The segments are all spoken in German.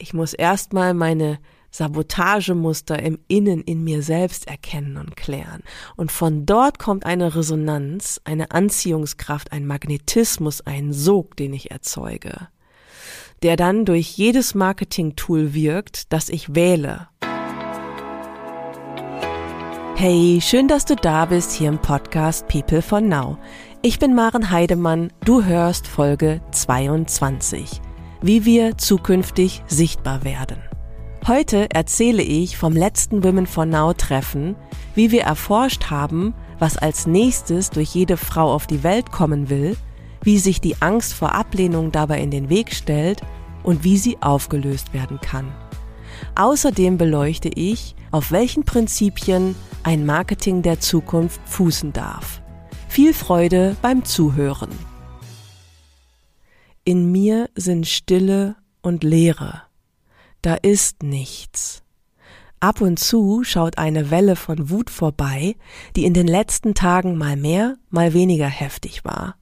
Ich muss erstmal meine Sabotagemuster im Innen in mir selbst erkennen und klären. Und von dort kommt eine Resonanz, eine Anziehungskraft, ein Magnetismus, ein Sog, den ich erzeuge, der dann durch jedes Marketing-Tool wirkt, das ich wähle. Hey, schön, dass du da bist hier im Podcast People for Now. Ich bin Maren Heidemann, du hörst Folge 22. Wie wir zukünftig sichtbar werden. Heute erzähle ich vom letzten Women for Now Treffen, wie wir erforscht haben, was als nächstes durch jede Frau auf die Welt kommen will, wie sich die Angst vor Ablehnung dabei in den Weg stellt und wie sie aufgelöst werden kann. Außerdem beleuchte ich, auf welchen Prinzipien ein Marketing der Zukunft fußen darf. Viel Freude beim Zuhören. In mir sind Stille und Leere da ist nichts. Ab und zu schaut eine Welle von Wut vorbei, die in den letzten Tagen mal mehr, mal weniger heftig war.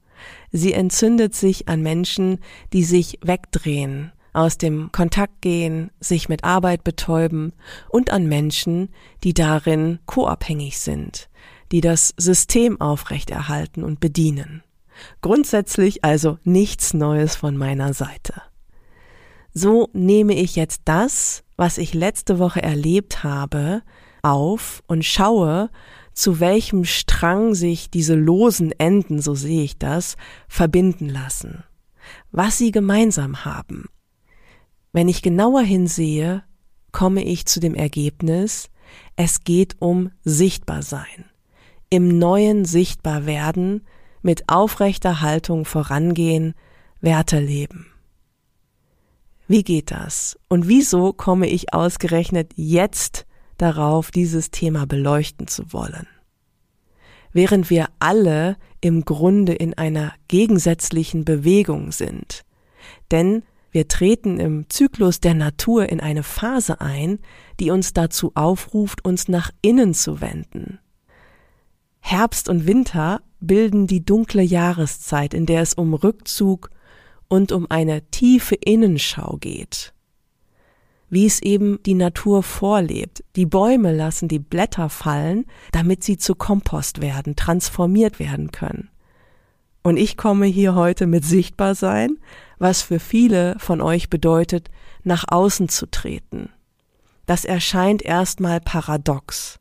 Sie entzündet sich an Menschen, die sich wegdrehen, aus dem Kontakt gehen, sich mit Arbeit betäuben und an Menschen, die darin koabhängig sind, die das System aufrechterhalten und bedienen. Grundsätzlich also nichts Neues von meiner Seite. So nehme ich jetzt das, was ich letzte Woche erlebt habe, auf und schaue, zu welchem Strang sich diese losen Enden, so sehe ich das, verbinden lassen, was sie gemeinsam haben. Wenn ich genauer hinsehe, komme ich zu dem Ergebnis, es geht um Sichtbarsein, im neuen Sichtbarwerden, mit aufrechter Haltung vorangehen, Werte leben. Wie geht das? Und wieso komme ich ausgerechnet jetzt darauf, dieses Thema beleuchten zu wollen? Während wir alle im Grunde in einer gegensätzlichen Bewegung sind. Denn wir treten im Zyklus der Natur in eine Phase ein, die uns dazu aufruft, uns nach innen zu wenden. Herbst und Winter bilden die dunkle Jahreszeit, in der es um Rückzug, und um eine tiefe Innenschau geht. Wie es eben die Natur vorlebt. Die Bäume lassen die Blätter fallen, damit sie zu Kompost werden, transformiert werden können. Und ich komme hier heute mit Sichtbarsein, was für viele von euch bedeutet, nach außen zu treten. Das erscheint erstmal paradox.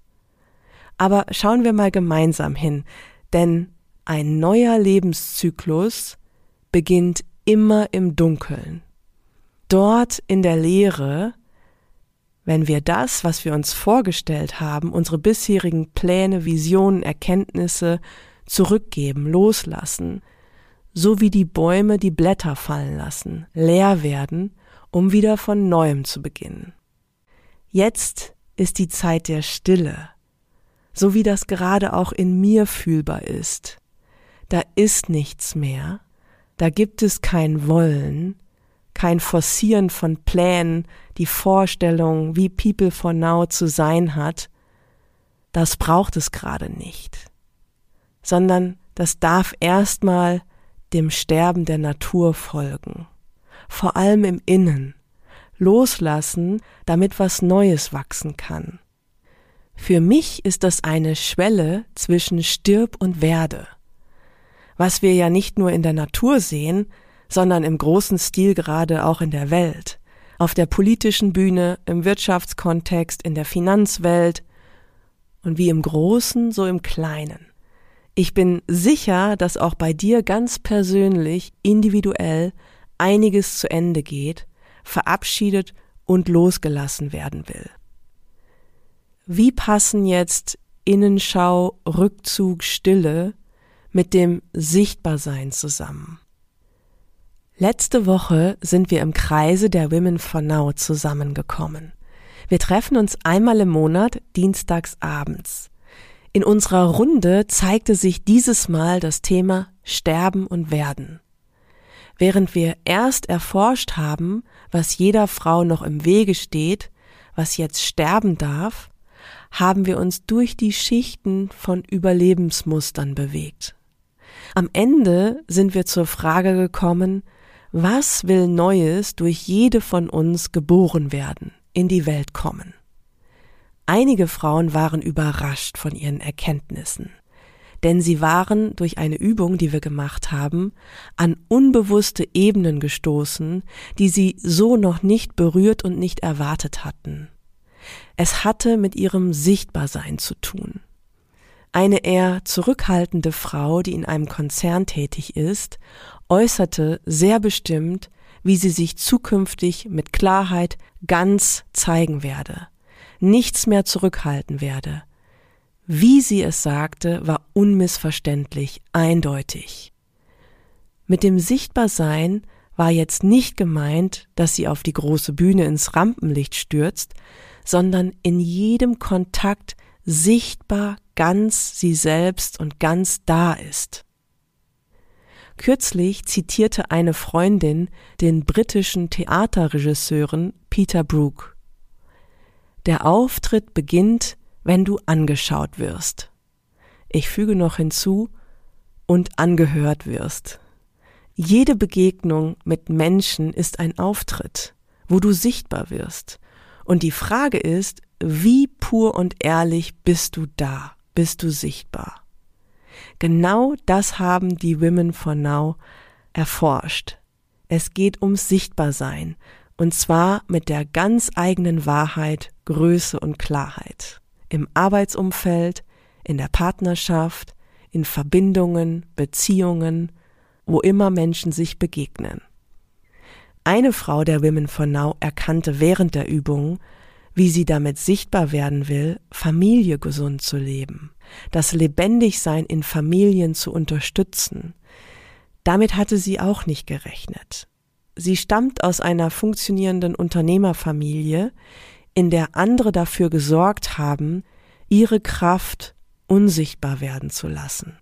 Aber schauen wir mal gemeinsam hin, denn ein neuer Lebenszyklus beginnt immer im Dunkeln. Dort in der Leere, wenn wir das, was wir uns vorgestellt haben, unsere bisherigen Pläne, Visionen, Erkenntnisse zurückgeben, loslassen, so wie die Bäume die Blätter fallen lassen, leer werden, um wieder von neuem zu beginnen. Jetzt ist die Zeit der Stille, so wie das gerade auch in mir fühlbar ist. Da ist nichts mehr, da gibt es kein Wollen, kein Forcieren von Plänen, die Vorstellung, wie People for Now zu sein hat. Das braucht es gerade nicht. Sondern das darf erstmal dem Sterben der Natur folgen. Vor allem im Innen. Loslassen, damit was Neues wachsen kann. Für mich ist das eine Schwelle zwischen stirb und werde was wir ja nicht nur in der Natur sehen, sondern im großen Stil gerade auch in der Welt, auf der politischen Bühne, im Wirtschaftskontext, in der Finanzwelt und wie im Großen, so im Kleinen. Ich bin sicher, dass auch bei dir ganz persönlich, individuell einiges zu Ende geht, verabschiedet und losgelassen werden will. Wie passen jetzt Innenschau, Rückzug, Stille mit dem Sichtbarsein zusammen. Letzte Woche sind wir im Kreise der Women for Now zusammengekommen. Wir treffen uns einmal im Monat dienstags abends. In unserer Runde zeigte sich dieses Mal das Thema Sterben und Werden. Während wir erst erforscht haben, was jeder Frau noch im Wege steht, was jetzt sterben darf, haben wir uns durch die Schichten von Überlebensmustern bewegt. Am Ende sind wir zur Frage gekommen, Was will Neues durch jede von uns geboren werden, in die Welt kommen? Einige Frauen waren überrascht von ihren Erkenntnissen, denn sie waren durch eine Übung, die wir gemacht haben, an unbewusste Ebenen gestoßen, die sie so noch nicht berührt und nicht erwartet hatten. Es hatte mit ihrem Sichtbarsein zu tun. Eine eher zurückhaltende Frau, die in einem Konzern tätig ist, äußerte sehr bestimmt, wie sie sich zukünftig mit Klarheit ganz zeigen werde, nichts mehr zurückhalten werde. Wie sie es sagte, war unmissverständlich, eindeutig. Mit dem Sichtbarsein war jetzt nicht gemeint, dass sie auf die große Bühne ins Rampenlicht stürzt, sondern in jedem Kontakt sichtbar ganz sie selbst und ganz da ist. Kürzlich zitierte eine Freundin den britischen Theaterregisseuren Peter Brook. Der Auftritt beginnt, wenn du angeschaut wirst. Ich füge noch hinzu, und angehört wirst. Jede Begegnung mit Menschen ist ein Auftritt, wo du sichtbar wirst. Und die Frage ist, wie pur und ehrlich bist du da? Bist du sichtbar? Genau das haben die Women for Now erforscht. Es geht ums Sichtbarsein, und zwar mit der ganz eigenen Wahrheit, Größe und Klarheit. Im Arbeitsumfeld, in der Partnerschaft, in Verbindungen, Beziehungen, wo immer Menschen sich begegnen. Eine Frau der Women for Now erkannte während der Übung, wie sie damit sichtbar werden will, Familie gesund zu leben, das Lebendigsein in Familien zu unterstützen. Damit hatte sie auch nicht gerechnet. Sie stammt aus einer funktionierenden Unternehmerfamilie, in der andere dafür gesorgt haben, ihre Kraft unsichtbar werden zu lassen.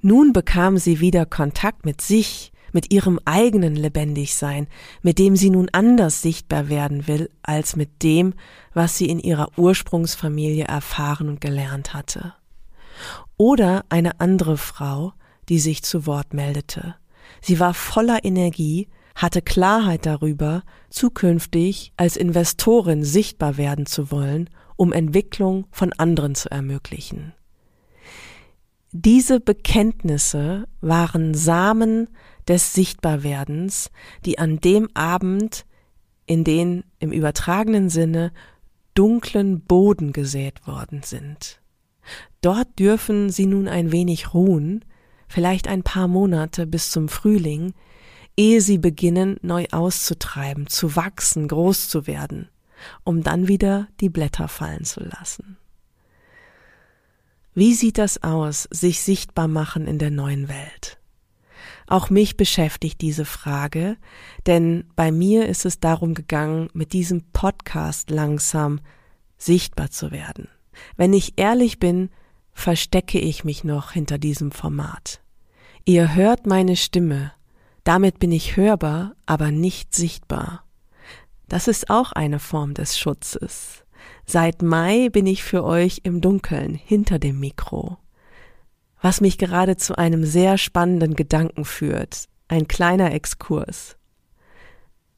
Nun bekam sie wieder Kontakt mit sich, mit ihrem eigenen Lebendigsein, mit dem sie nun anders sichtbar werden will, als mit dem, was sie in ihrer Ursprungsfamilie erfahren und gelernt hatte. Oder eine andere Frau, die sich zu Wort meldete. Sie war voller Energie, hatte Klarheit darüber, zukünftig als Investorin sichtbar werden zu wollen, um Entwicklung von anderen zu ermöglichen. Diese Bekenntnisse waren Samen des Sichtbarwerdens, die an dem Abend in den im übertragenen Sinne dunklen Boden gesät worden sind. Dort dürfen sie nun ein wenig ruhen, vielleicht ein paar Monate bis zum Frühling, ehe sie beginnen, neu auszutreiben, zu wachsen, groß zu werden, um dann wieder die Blätter fallen zu lassen. Wie sieht das aus, sich sichtbar machen in der neuen Welt? Auch mich beschäftigt diese Frage, denn bei mir ist es darum gegangen, mit diesem Podcast langsam sichtbar zu werden. Wenn ich ehrlich bin, verstecke ich mich noch hinter diesem Format. Ihr hört meine Stimme, damit bin ich hörbar, aber nicht sichtbar. Das ist auch eine Form des Schutzes. Seit Mai bin ich für euch im Dunkeln hinter dem Mikro. Was mich gerade zu einem sehr spannenden Gedanken führt. Ein kleiner Exkurs.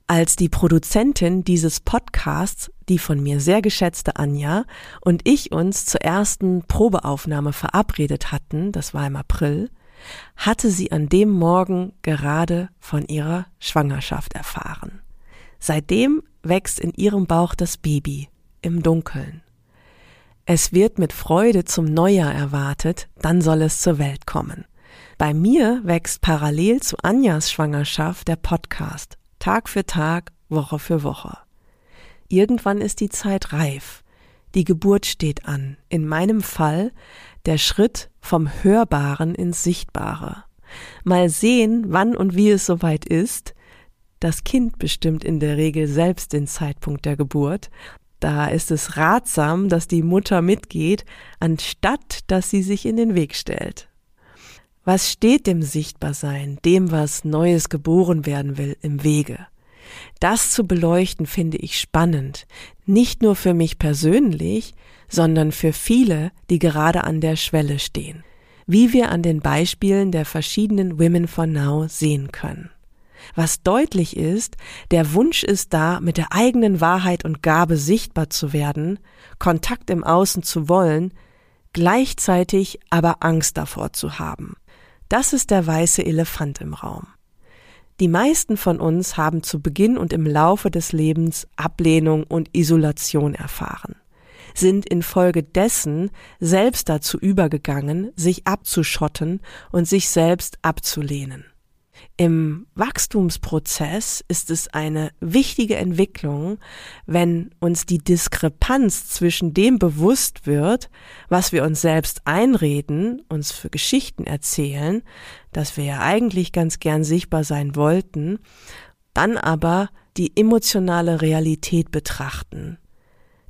Als die Produzentin dieses Podcasts, die von mir sehr geschätzte Anja und ich uns zur ersten Probeaufnahme verabredet hatten, das war im April, hatte sie an dem Morgen gerade von ihrer Schwangerschaft erfahren. Seitdem wächst in ihrem Bauch das Baby im Dunkeln. Es wird mit Freude zum Neujahr erwartet, dann soll es zur Welt kommen. Bei mir wächst parallel zu Anjas Schwangerschaft der Podcast, Tag für Tag, Woche für Woche. Irgendwann ist die Zeit reif. Die Geburt steht an. In meinem Fall der Schritt vom Hörbaren ins Sichtbare. Mal sehen, wann und wie es soweit ist. Das Kind bestimmt in der Regel selbst den Zeitpunkt der Geburt, da ist es ratsam, dass die Mutter mitgeht, anstatt dass sie sich in den Weg stellt. Was steht dem Sichtbarsein, dem, was Neues geboren werden will, im Wege? Das zu beleuchten finde ich spannend, nicht nur für mich persönlich, sondern für viele, die gerade an der Schwelle stehen, wie wir an den Beispielen der verschiedenen Women for Now sehen können. Was deutlich ist, der Wunsch ist da, mit der eigenen Wahrheit und Gabe sichtbar zu werden, Kontakt im Außen zu wollen, gleichzeitig aber Angst davor zu haben. Das ist der weiße Elefant im Raum. Die meisten von uns haben zu Beginn und im Laufe des Lebens Ablehnung und Isolation erfahren, sind infolgedessen selbst dazu übergegangen, sich abzuschotten und sich selbst abzulehnen. Im Wachstumsprozess ist es eine wichtige Entwicklung, wenn uns die Diskrepanz zwischen dem bewusst wird, was wir uns selbst einreden, uns für Geschichten erzählen, dass wir ja eigentlich ganz gern sichtbar sein wollten, dann aber die emotionale Realität betrachten,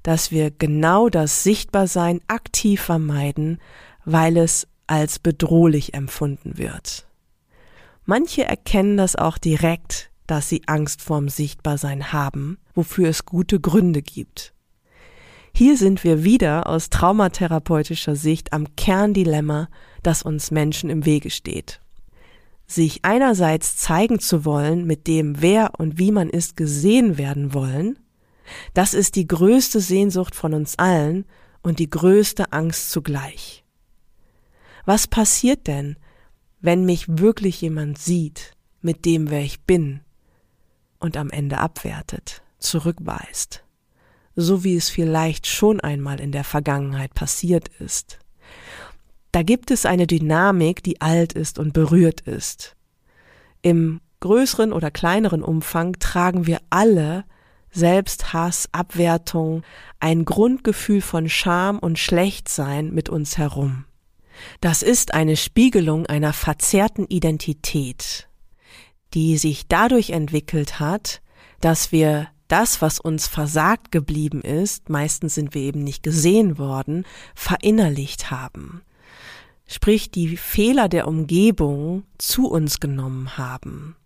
dass wir genau das Sichtbarsein aktiv vermeiden, weil es als bedrohlich empfunden wird. Manche erkennen das auch direkt, dass sie Angst vorm Sichtbarsein haben, wofür es gute Gründe gibt. Hier sind wir wieder aus traumatherapeutischer Sicht am Kerndilemma, das uns Menschen im Wege steht. Sich einerseits zeigen zu wollen, mit dem wer und wie man ist gesehen werden wollen, das ist die größte Sehnsucht von uns allen und die größte Angst zugleich. Was passiert denn, wenn mich wirklich jemand sieht mit dem, wer ich bin und am Ende abwertet, zurückweist, so wie es vielleicht schon einmal in der Vergangenheit passiert ist. Da gibt es eine Dynamik, die alt ist und berührt ist. Im größeren oder kleineren Umfang tragen wir alle Selbsthass, Abwertung, ein Grundgefühl von Scham und Schlechtsein mit uns herum. Das ist eine Spiegelung einer verzerrten Identität, die sich dadurch entwickelt hat, dass wir das, was uns versagt geblieben ist, meistens sind wir eben nicht gesehen worden, verinnerlicht haben. Sprich, die Fehler der Umgebung zu uns genommen haben.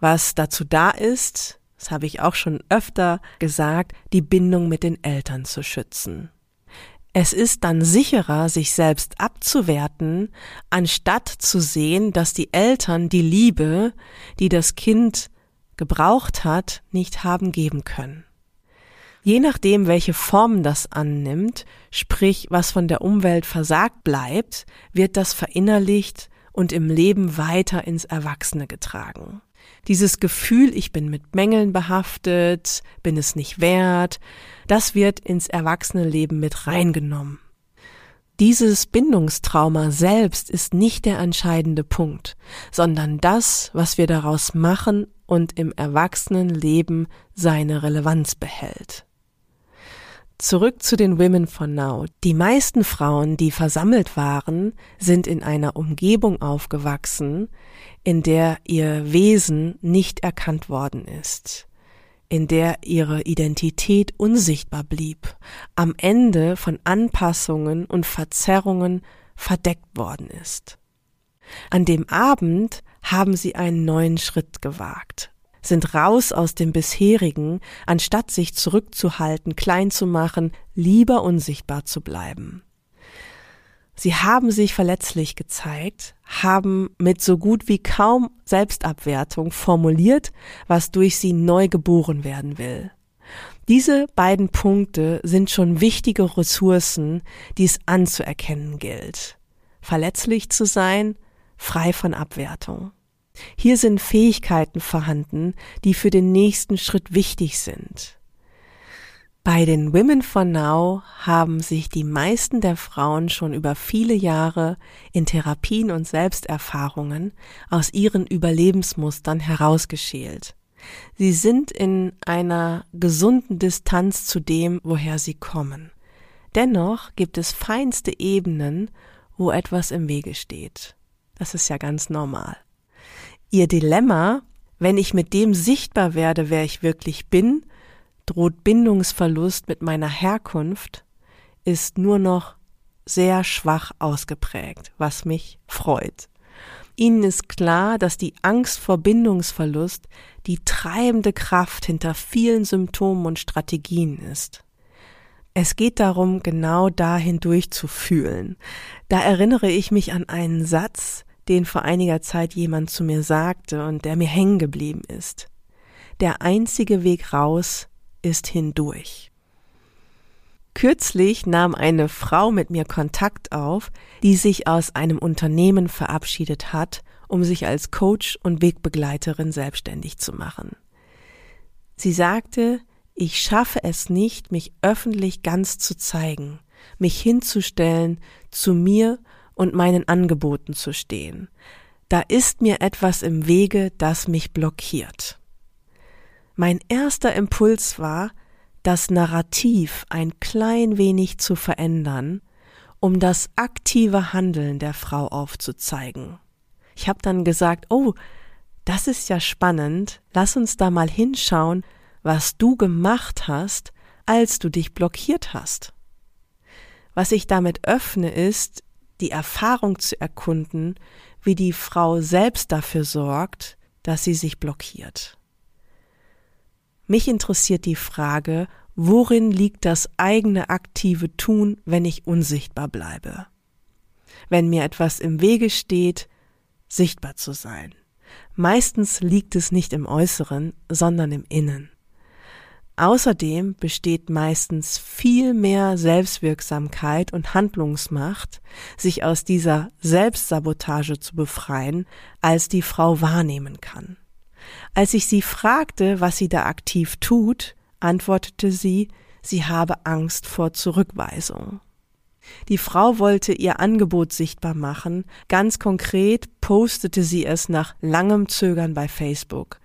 Was dazu da ist, das habe ich auch schon öfter gesagt, die Bindung mit den Eltern zu schützen. Es ist dann sicherer, sich selbst abzuwerten, anstatt zu sehen, dass die Eltern die Liebe, die das Kind gebraucht hat, nicht haben geben können. Je nachdem, welche Form das annimmt, sprich was von der Umwelt versagt bleibt, wird das verinnerlicht und im Leben weiter ins Erwachsene getragen. Dieses Gefühl, ich bin mit Mängeln behaftet, bin es nicht wert, das wird ins Erwachsenenleben mit reingenommen. Dieses Bindungstrauma selbst ist nicht der entscheidende Punkt, sondern das, was wir daraus machen und im Erwachsenenleben seine Relevanz behält. Zurück zu den Women for Now. Die meisten Frauen, die versammelt waren, sind in einer Umgebung aufgewachsen, in der ihr Wesen nicht erkannt worden ist in der ihre Identität unsichtbar blieb, am Ende von Anpassungen und Verzerrungen verdeckt worden ist. An dem Abend haben sie einen neuen Schritt gewagt, sind raus aus dem bisherigen, anstatt sich zurückzuhalten, klein zu machen, lieber unsichtbar zu bleiben. Sie haben sich verletzlich gezeigt, haben mit so gut wie kaum Selbstabwertung formuliert, was durch sie neu geboren werden will. Diese beiden Punkte sind schon wichtige Ressourcen, die es anzuerkennen gilt. Verletzlich zu sein, frei von Abwertung. Hier sind Fähigkeiten vorhanden, die für den nächsten Schritt wichtig sind. Bei den Women for Now haben sich die meisten der Frauen schon über viele Jahre in Therapien und Selbsterfahrungen aus ihren Überlebensmustern herausgeschält. Sie sind in einer gesunden Distanz zu dem, woher sie kommen. Dennoch gibt es feinste Ebenen, wo etwas im Wege steht. Das ist ja ganz normal. Ihr Dilemma, wenn ich mit dem sichtbar werde, wer ich wirklich bin, droht Bindungsverlust mit meiner Herkunft, ist nur noch sehr schwach ausgeprägt, was mich freut. Ihnen ist klar, dass die Angst vor Bindungsverlust die treibende Kraft hinter vielen Symptomen und Strategien ist. Es geht darum, genau dahin durchzufühlen. Da erinnere ich mich an einen Satz, den vor einiger Zeit jemand zu mir sagte und der mir hängen geblieben ist. Der einzige Weg raus ist hindurch. Kürzlich nahm eine Frau mit mir Kontakt auf, die sich aus einem Unternehmen verabschiedet hat, um sich als Coach und Wegbegleiterin selbstständig zu machen. Sie sagte, ich schaffe es nicht, mich öffentlich ganz zu zeigen, mich hinzustellen, zu mir und meinen Angeboten zu stehen. Da ist mir etwas im Wege, das mich blockiert. Mein erster Impuls war, das Narrativ ein klein wenig zu verändern, um das aktive Handeln der Frau aufzuzeigen. Ich habe dann gesagt, oh, das ist ja spannend, lass uns da mal hinschauen, was du gemacht hast, als du dich blockiert hast. Was ich damit öffne, ist, die Erfahrung zu erkunden, wie die Frau selbst dafür sorgt, dass sie sich blockiert. Mich interessiert die Frage, worin liegt das eigene aktive Tun, wenn ich unsichtbar bleibe? Wenn mir etwas im Wege steht, sichtbar zu sein. Meistens liegt es nicht im Äußeren, sondern im Innen. Außerdem besteht meistens viel mehr Selbstwirksamkeit und Handlungsmacht, sich aus dieser Selbstsabotage zu befreien, als die Frau wahrnehmen kann. Als ich sie fragte, was sie da aktiv tut, antwortete sie, sie habe Angst vor Zurückweisung. Die Frau wollte ihr Angebot sichtbar machen, ganz konkret postete sie es nach langem Zögern bei Facebook.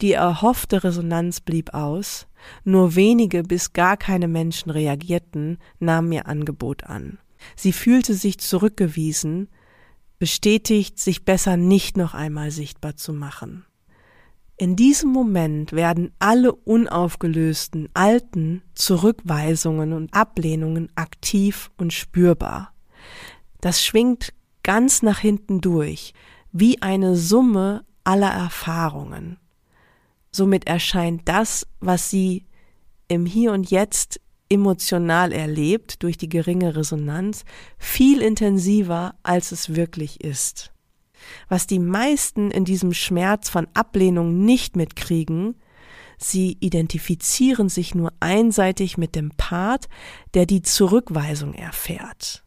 Die erhoffte Resonanz blieb aus, nur wenige bis gar keine Menschen reagierten, nahmen ihr Angebot an. Sie fühlte sich zurückgewiesen, bestätigt, sich besser nicht noch einmal sichtbar zu machen. In diesem Moment werden alle unaufgelösten alten Zurückweisungen und Ablehnungen aktiv und spürbar. Das schwingt ganz nach hinten durch, wie eine Summe aller Erfahrungen. Somit erscheint das, was sie im Hier und Jetzt emotional erlebt durch die geringe Resonanz, viel intensiver, als es wirklich ist. Was die meisten in diesem Schmerz von Ablehnung nicht mitkriegen, sie identifizieren sich nur einseitig mit dem Part, der die Zurückweisung erfährt,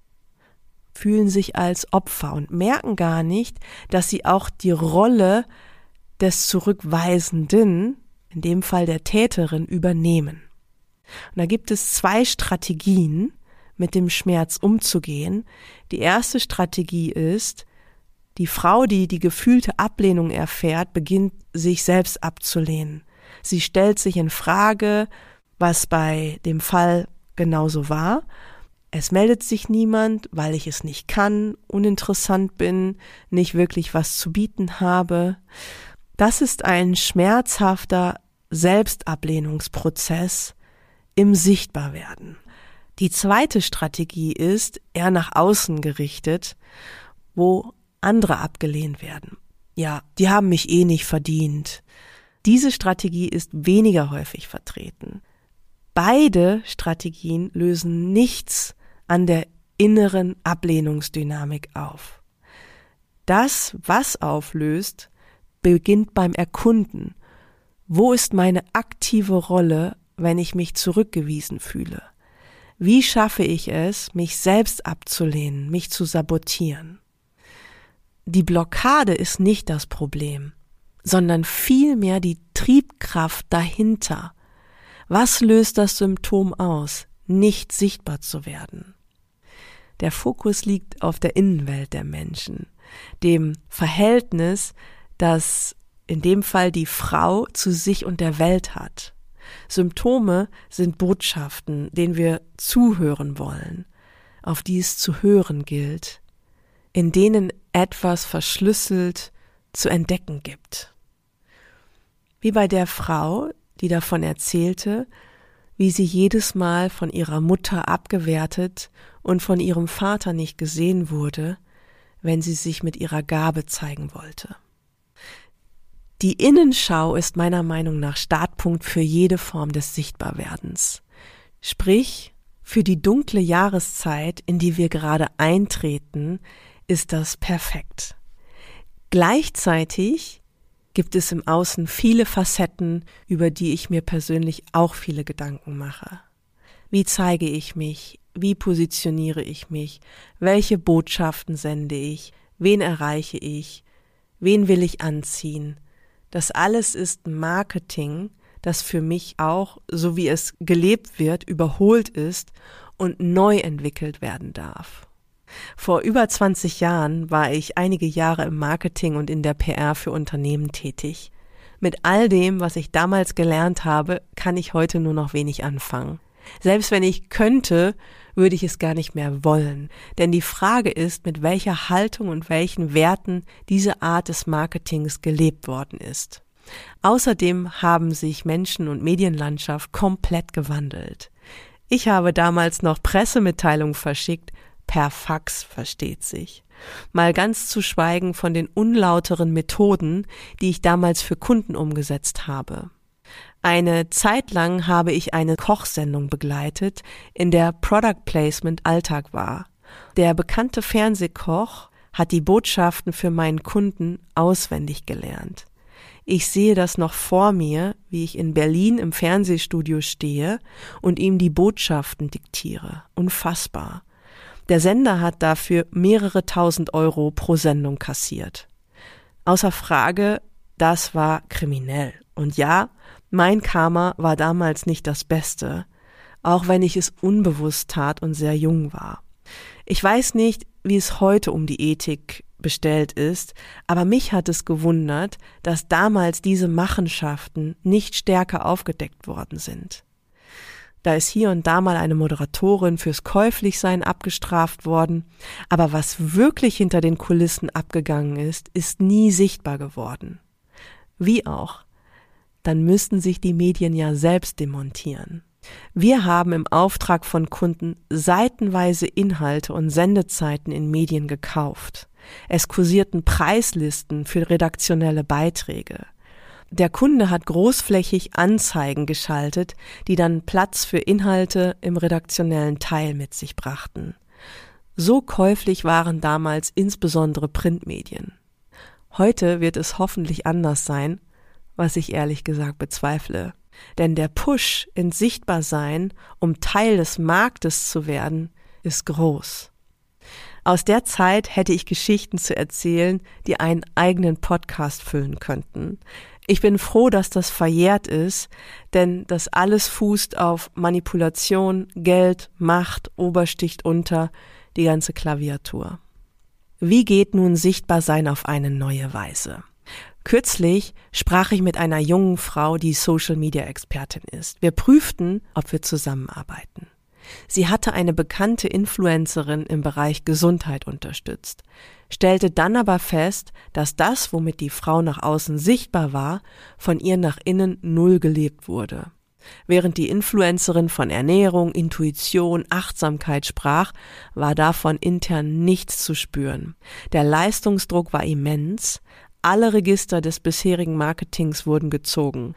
fühlen sich als Opfer und merken gar nicht, dass sie auch die Rolle des Zurückweisenden, in dem Fall der Täterin, übernehmen. Und da gibt es zwei Strategien, mit dem Schmerz umzugehen. Die erste Strategie ist, die Frau, die die gefühlte Ablehnung erfährt, beginnt sich selbst abzulehnen. Sie stellt sich in Frage, was bei dem Fall genauso war. Es meldet sich niemand, weil ich es nicht kann, uninteressant bin, nicht wirklich was zu bieten habe. Das ist ein schmerzhafter Selbstablehnungsprozess im Sichtbarwerden. Die zweite Strategie ist eher nach außen gerichtet, wo andere abgelehnt werden. Ja, die haben mich eh nicht verdient. Diese Strategie ist weniger häufig vertreten. Beide Strategien lösen nichts an der inneren Ablehnungsdynamik auf. Das, was auflöst, beginnt beim Erkunden. Wo ist meine aktive Rolle, wenn ich mich zurückgewiesen fühle? Wie schaffe ich es, mich selbst abzulehnen, mich zu sabotieren? Die Blockade ist nicht das Problem, sondern vielmehr die Triebkraft dahinter. Was löst das Symptom aus, nicht sichtbar zu werden? Der Fokus liegt auf der Innenwelt der Menschen, dem Verhältnis das in dem Fall die Frau zu sich und der Welt hat. Symptome sind Botschaften, denen wir zuhören wollen, auf die es zu hören gilt, in denen etwas verschlüsselt zu entdecken gibt. Wie bei der Frau, die davon erzählte, wie sie jedes Mal von ihrer Mutter abgewertet und von ihrem Vater nicht gesehen wurde, wenn sie sich mit ihrer Gabe zeigen wollte. Die Innenschau ist meiner Meinung nach Startpunkt für jede Form des Sichtbarwerdens. Sprich, für die dunkle Jahreszeit, in die wir gerade eintreten, ist das perfekt. Gleichzeitig gibt es im Außen viele Facetten, über die ich mir persönlich auch viele Gedanken mache. Wie zeige ich mich? Wie positioniere ich mich? Welche Botschaften sende ich? Wen erreiche ich? Wen will ich anziehen? Das alles ist Marketing, das für mich auch, so wie es gelebt wird, überholt ist und neu entwickelt werden darf. Vor über 20 Jahren war ich einige Jahre im Marketing und in der PR für Unternehmen tätig. Mit all dem, was ich damals gelernt habe, kann ich heute nur noch wenig anfangen. Selbst wenn ich könnte, würde ich es gar nicht mehr wollen. Denn die Frage ist, mit welcher Haltung und welchen Werten diese Art des Marketings gelebt worden ist. Außerdem haben sich Menschen und Medienlandschaft komplett gewandelt. Ich habe damals noch Pressemitteilungen verschickt, per Fax versteht sich. Mal ganz zu schweigen von den unlauteren Methoden, die ich damals für Kunden umgesetzt habe. Eine Zeit lang habe ich eine Kochsendung begleitet, in der Product Placement Alltag war. Der bekannte Fernsehkoch hat die Botschaften für meinen Kunden auswendig gelernt. Ich sehe das noch vor mir, wie ich in Berlin im Fernsehstudio stehe und ihm die Botschaften diktiere. Unfassbar. Der Sender hat dafür mehrere tausend Euro pro Sendung kassiert. Außer Frage, das war kriminell. Und ja, mein Karma war damals nicht das Beste, auch wenn ich es unbewusst tat und sehr jung war. Ich weiß nicht, wie es heute um die Ethik bestellt ist, aber mich hat es gewundert, dass damals diese Machenschaften nicht stärker aufgedeckt worden sind. Da ist hier und da mal eine Moderatorin fürs Käuflichsein abgestraft worden, aber was wirklich hinter den Kulissen abgegangen ist, ist nie sichtbar geworden. Wie auch, dann müssten sich die Medien ja selbst demontieren. Wir haben im Auftrag von Kunden seitenweise Inhalte und Sendezeiten in Medien gekauft. Es kursierten Preislisten für redaktionelle Beiträge. Der Kunde hat großflächig Anzeigen geschaltet, die dann Platz für Inhalte im redaktionellen Teil mit sich brachten. So käuflich waren damals insbesondere Printmedien. Heute wird es hoffentlich anders sein, was ich ehrlich gesagt bezweifle. Denn der Push ins Sichtbarsein, um Teil des Marktes zu werden, ist groß. Aus der Zeit hätte ich Geschichten zu erzählen, die einen eigenen Podcast füllen könnten. Ich bin froh, dass das verjährt ist, denn das alles fußt auf Manipulation, Geld, Macht, Obersticht unter, die ganze Klaviatur. Wie geht nun Sichtbarsein auf eine neue Weise? Kürzlich sprach ich mit einer jungen Frau, die Social Media Expertin ist. Wir prüften, ob wir zusammenarbeiten. Sie hatte eine bekannte Influencerin im Bereich Gesundheit unterstützt, stellte dann aber fest, dass das, womit die Frau nach außen sichtbar war, von ihr nach innen null gelebt wurde. Während die Influencerin von Ernährung, Intuition, Achtsamkeit sprach, war davon intern nichts zu spüren. Der Leistungsdruck war immens, alle Register des bisherigen Marketings wurden gezogen.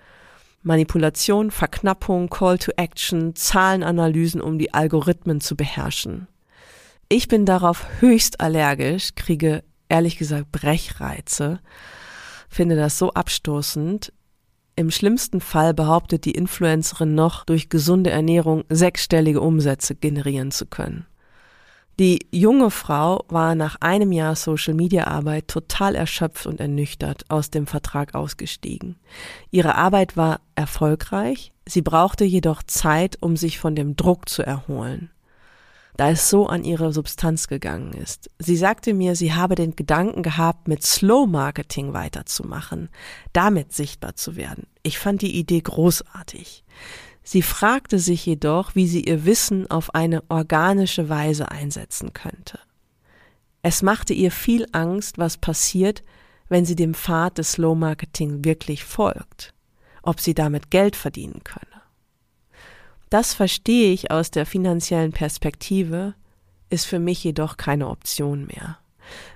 Manipulation, Verknappung, Call to Action, Zahlenanalysen, um die Algorithmen zu beherrschen. Ich bin darauf höchst allergisch, kriege ehrlich gesagt Brechreize, finde das so abstoßend. Im schlimmsten Fall behauptet die Influencerin noch, durch gesunde Ernährung sechsstellige Umsätze generieren zu können. Die junge Frau war nach einem Jahr Social Media Arbeit total erschöpft und ernüchtert aus dem Vertrag ausgestiegen. Ihre Arbeit war erfolgreich, sie brauchte jedoch Zeit, um sich von dem Druck zu erholen. Da es so an ihre Substanz gegangen ist. Sie sagte mir, sie habe den Gedanken gehabt, mit Slow Marketing weiterzumachen, damit sichtbar zu werden. Ich fand die Idee großartig. Sie fragte sich jedoch, wie sie ihr Wissen auf eine organische Weise einsetzen könnte. Es machte ihr viel Angst, was passiert, wenn sie dem Pfad des Slow Marketing wirklich folgt, ob sie damit Geld verdienen könne. Das verstehe ich aus der finanziellen Perspektive, ist für mich jedoch keine Option mehr.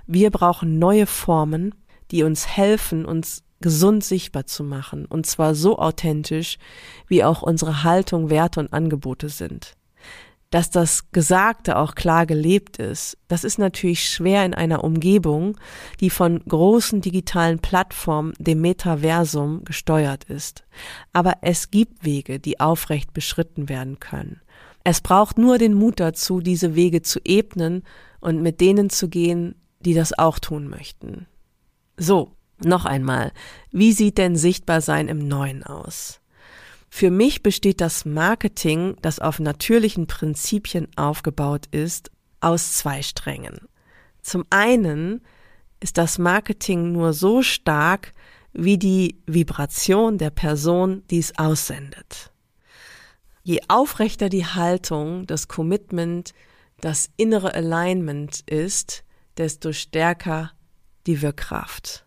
Wir brauchen neue Formen, die uns helfen, uns gesund sichtbar zu machen, und zwar so authentisch, wie auch unsere Haltung, Werte und Angebote sind. dass das Gesagte auch klar gelebt ist, das ist natürlich schwer in einer Umgebung, die von großen digitalen Plattformen, dem Metaversum, gesteuert ist. Aber es gibt Wege, die aufrecht beschritten werden können. Es braucht nur den Mut dazu, diese Wege zu ebnen und mit denen zu gehen, die das auch tun möchten. So, noch einmal, wie sieht denn Sichtbarsein im Neuen aus? Für mich besteht das Marketing, das auf natürlichen Prinzipien aufgebaut ist, aus zwei Strängen. Zum einen ist das Marketing nur so stark wie die Vibration der Person, die es aussendet. Je aufrechter die Haltung, das Commitment, das innere Alignment ist, desto stärker die Wirkkraft.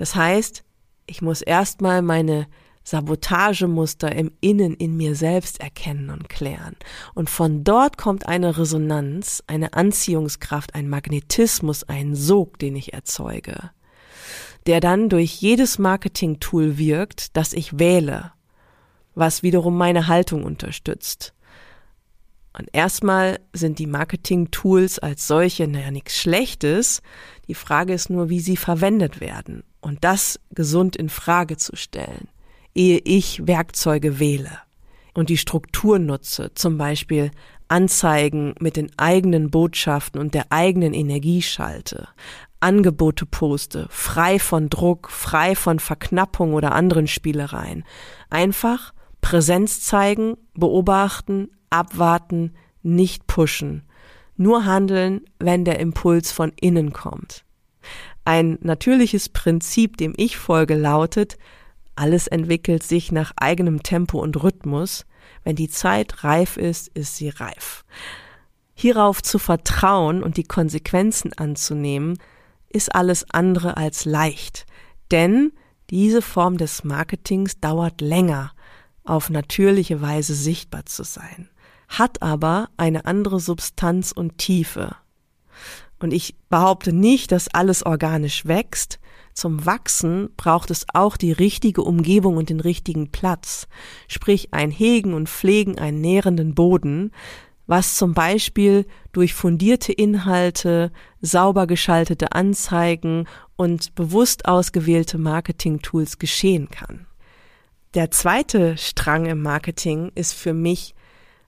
Das heißt, ich muss erstmal meine Sabotagemuster im Innen in mir selbst erkennen und klären. Und von dort kommt eine Resonanz, eine Anziehungskraft, ein Magnetismus, ein Sog, den ich erzeuge, der dann durch jedes Marketing-Tool wirkt, das ich wähle, was wiederum meine Haltung unterstützt. Und erstmal sind die Marketing-Tools als solche naja nichts Schlechtes. Die Frage ist nur, wie sie verwendet werden. Und das gesund in Frage zu stellen ehe ich Werkzeuge wähle und die Struktur nutze, zum Beispiel Anzeigen mit den eigenen Botschaften und der eigenen Energie schalte, Angebote poste, frei von Druck, frei von Verknappung oder anderen Spielereien. Einfach Präsenz zeigen, beobachten, abwarten, nicht pushen. Nur handeln, wenn der Impuls von innen kommt. Ein natürliches Prinzip, dem ich folge, lautet, alles entwickelt sich nach eigenem Tempo und Rhythmus. Wenn die Zeit reif ist, ist sie reif. Hierauf zu vertrauen und die Konsequenzen anzunehmen, ist alles andere als leicht. Denn diese Form des Marketings dauert länger, auf natürliche Weise sichtbar zu sein, hat aber eine andere Substanz und Tiefe. Und ich behaupte nicht, dass alles organisch wächst, zum Wachsen braucht es auch die richtige Umgebung und den richtigen Platz, sprich ein Hegen und Pflegen einen nährenden Boden, was zum Beispiel durch fundierte Inhalte, sauber geschaltete Anzeigen und bewusst ausgewählte Marketing-Tools geschehen kann. Der zweite Strang im Marketing ist für mich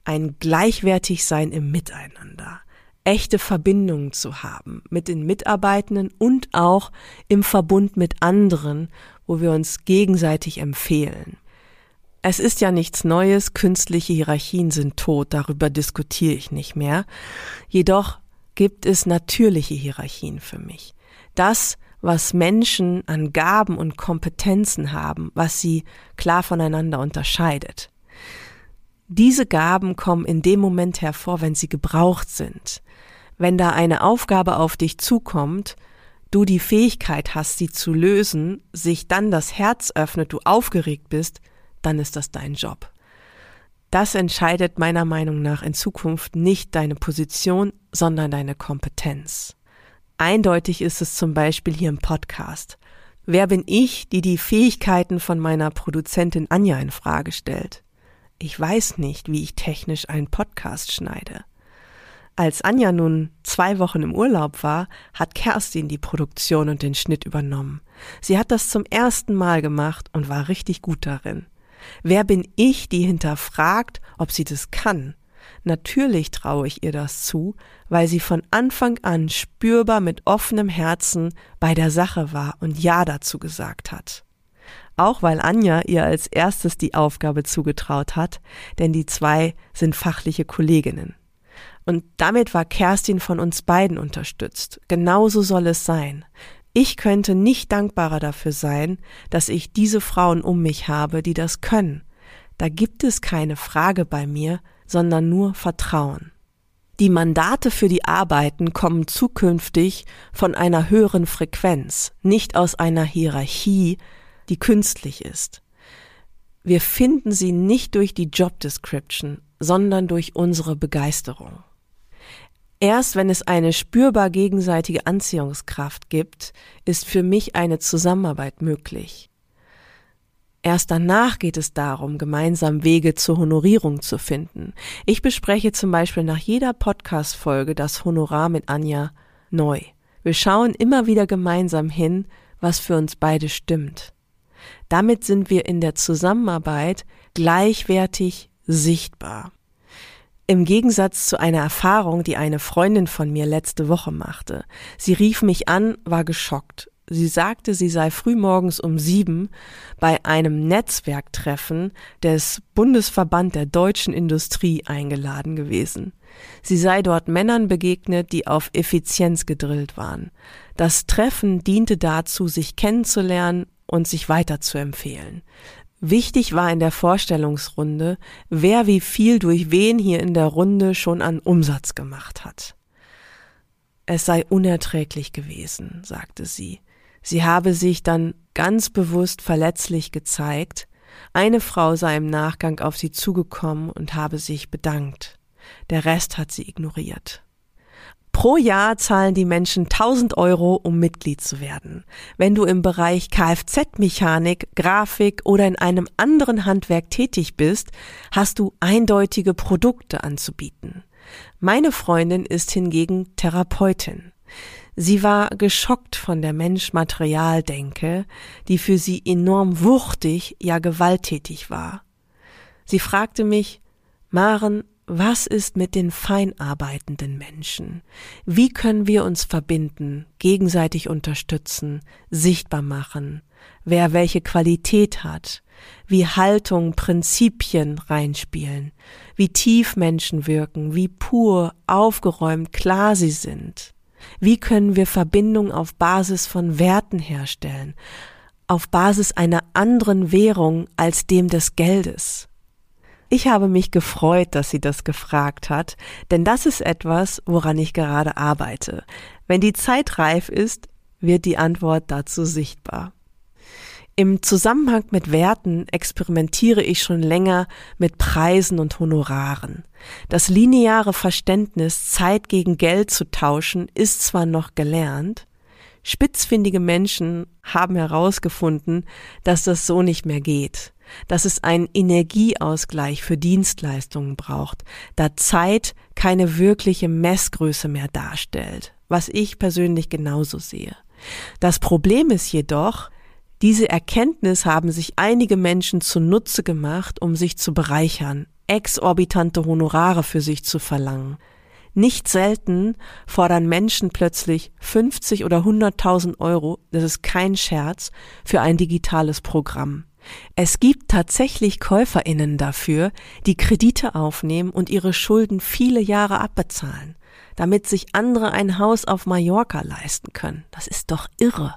ein Gleichwertigsein im Miteinander echte Verbindungen zu haben mit den Mitarbeitenden und auch im Verbund mit anderen, wo wir uns gegenseitig empfehlen. Es ist ja nichts Neues, künstliche Hierarchien sind tot, darüber diskutiere ich nicht mehr. Jedoch gibt es natürliche Hierarchien für mich. Das, was Menschen an Gaben und Kompetenzen haben, was sie klar voneinander unterscheidet. Diese Gaben kommen in dem Moment hervor, wenn sie gebraucht sind wenn da eine Aufgabe auf dich zukommt, du die Fähigkeit hast, sie zu lösen, sich dann das Herz öffnet, du aufgeregt bist, dann ist das dein Job. Das entscheidet meiner Meinung nach in Zukunft nicht deine Position, sondern deine Kompetenz. Eindeutig ist es zum Beispiel hier im Podcast. Wer bin ich, die die Fähigkeiten von meiner Produzentin Anja in Frage stellt? Ich weiß nicht, wie ich technisch einen Podcast schneide. Als Anja nun zwei Wochen im Urlaub war, hat Kerstin die Produktion und den Schnitt übernommen. Sie hat das zum ersten Mal gemacht und war richtig gut darin. Wer bin ich, die hinterfragt, ob sie das kann? Natürlich traue ich ihr das zu, weil sie von Anfang an spürbar mit offenem Herzen bei der Sache war und Ja dazu gesagt hat. Auch weil Anja ihr als erstes die Aufgabe zugetraut hat, denn die zwei sind fachliche Kolleginnen. Und damit war Kerstin von uns beiden unterstützt. Genauso soll es sein. Ich könnte nicht dankbarer dafür sein, dass ich diese Frauen um mich habe, die das können. Da gibt es keine Frage bei mir, sondern nur Vertrauen. Die Mandate für die Arbeiten kommen zukünftig von einer höheren Frequenz, nicht aus einer Hierarchie, die künstlich ist. Wir finden sie nicht durch die Job Description, sondern durch unsere Begeisterung. Erst wenn es eine spürbar gegenseitige Anziehungskraft gibt, ist für mich eine Zusammenarbeit möglich. Erst danach geht es darum, gemeinsam Wege zur Honorierung zu finden. Ich bespreche zum Beispiel nach jeder Podcast-Folge das Honorar mit Anja neu. Wir schauen immer wieder gemeinsam hin, was für uns beide stimmt. Damit sind wir in der Zusammenarbeit gleichwertig sichtbar. Im Gegensatz zu einer Erfahrung, die eine Freundin von mir letzte Woche machte. Sie rief mich an, war geschockt. Sie sagte, sie sei frühmorgens um sieben bei einem Netzwerktreffen des Bundesverband der deutschen Industrie eingeladen gewesen. Sie sei dort Männern begegnet, die auf Effizienz gedrillt waren. Das Treffen diente dazu, sich kennenzulernen und sich weiterzuempfehlen. Wichtig war in der Vorstellungsrunde, wer wie viel durch wen hier in der Runde schon an Umsatz gemacht hat. Es sei unerträglich gewesen, sagte sie. Sie habe sich dann ganz bewusst verletzlich gezeigt. Eine Frau sei im Nachgang auf sie zugekommen und habe sich bedankt. Der Rest hat sie ignoriert. Pro Jahr zahlen die Menschen 1000 Euro, um Mitglied zu werden. Wenn du im Bereich Kfz-Mechanik, Grafik oder in einem anderen Handwerk tätig bist, hast du eindeutige Produkte anzubieten. Meine Freundin ist hingegen Therapeutin. Sie war geschockt von der Mensch-Material-Denke, die für sie enorm wuchtig, ja gewalttätig war. Sie fragte mich, Maren, was ist mit den fein arbeitenden Menschen? Wie können wir uns verbinden, gegenseitig unterstützen, sichtbar machen, wer welche Qualität hat, wie Haltung, Prinzipien reinspielen, wie tief Menschen wirken, wie pur, aufgeräumt, klar sie sind? Wie können wir Verbindung auf Basis von Werten herstellen, auf Basis einer anderen Währung als dem des Geldes? Ich habe mich gefreut, dass sie das gefragt hat, denn das ist etwas, woran ich gerade arbeite. Wenn die Zeit reif ist, wird die Antwort dazu sichtbar. Im Zusammenhang mit Werten experimentiere ich schon länger mit Preisen und Honoraren. Das lineare Verständnis, Zeit gegen Geld zu tauschen, ist zwar noch gelernt, spitzfindige Menschen haben herausgefunden, dass das so nicht mehr geht, dass es einen Energieausgleich für Dienstleistungen braucht, da Zeit keine wirkliche Messgröße mehr darstellt, was ich persönlich genauso sehe. Das Problem ist jedoch, diese Erkenntnis haben sich einige Menschen zunutze gemacht, um sich zu bereichern, exorbitante Honorare für sich zu verlangen. Nicht selten fordern Menschen plötzlich 50 oder 100.000 Euro, das ist kein Scherz, für ein digitales Programm. Es gibt tatsächlich Käuferinnen dafür, die Kredite aufnehmen und ihre Schulden viele Jahre abbezahlen, damit sich andere ein Haus auf Mallorca leisten können. Das ist doch irre.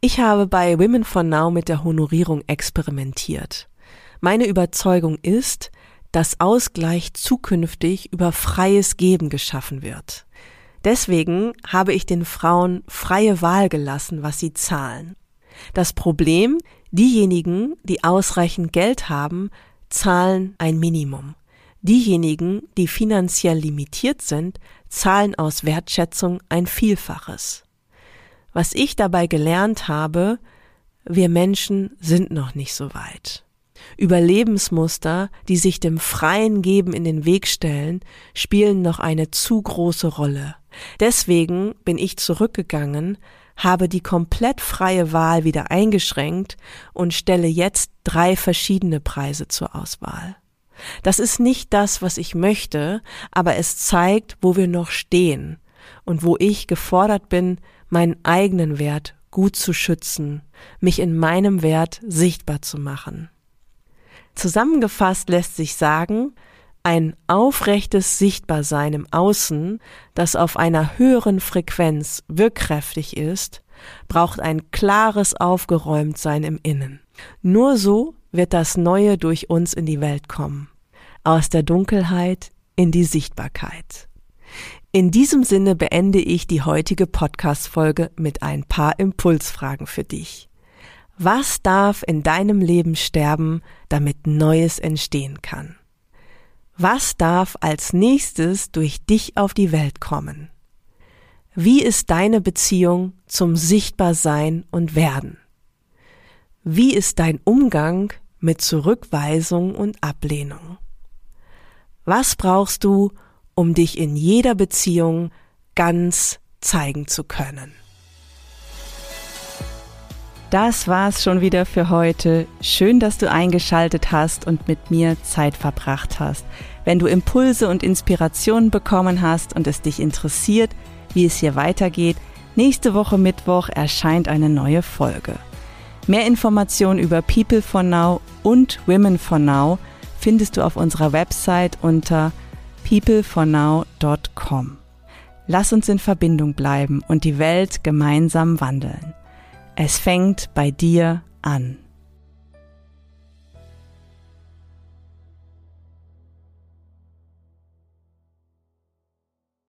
Ich habe bei Women for Now mit der Honorierung experimentiert. Meine Überzeugung ist, dass Ausgleich zukünftig über freies Geben geschaffen wird. Deswegen habe ich den Frauen freie Wahl gelassen, was sie zahlen. Das Problem, diejenigen, die ausreichend Geld haben, zahlen ein Minimum. Diejenigen, die finanziell limitiert sind, zahlen aus Wertschätzung ein Vielfaches. Was ich dabei gelernt habe, wir Menschen sind noch nicht so weit. Überlebensmuster, die sich dem freien Geben in den Weg stellen, spielen noch eine zu große Rolle. Deswegen bin ich zurückgegangen, habe die komplett freie Wahl wieder eingeschränkt und stelle jetzt drei verschiedene Preise zur Auswahl. Das ist nicht das, was ich möchte, aber es zeigt, wo wir noch stehen und wo ich gefordert bin, meinen eigenen Wert gut zu schützen, mich in meinem Wert sichtbar zu machen. Zusammengefasst lässt sich sagen, ein aufrechtes Sichtbarsein im Außen, das auf einer höheren Frequenz wirkkräftig ist, braucht ein klares Aufgeräumtsein im Innen. Nur so wird das Neue durch uns in die Welt kommen. Aus der Dunkelheit in die Sichtbarkeit. In diesem Sinne beende ich die heutige Podcast-Folge mit ein paar Impulsfragen für dich. Was darf in deinem Leben sterben, damit Neues entstehen kann? Was darf als nächstes durch dich auf die Welt kommen? Wie ist deine Beziehung zum Sichtbarsein und Werden? Wie ist dein Umgang mit Zurückweisung und Ablehnung? Was brauchst du, um dich in jeder Beziehung ganz zeigen zu können? Das war's schon wieder für heute. Schön, dass du eingeschaltet hast und mit mir Zeit verbracht hast. Wenn du Impulse und Inspirationen bekommen hast und es dich interessiert, wie es hier weitergeht, nächste Woche Mittwoch erscheint eine neue Folge. Mehr Informationen über People for Now und Women for Now findest du auf unserer Website unter peoplefornow.com. Lass uns in Verbindung bleiben und die Welt gemeinsam wandeln. Es fängt bei dir an.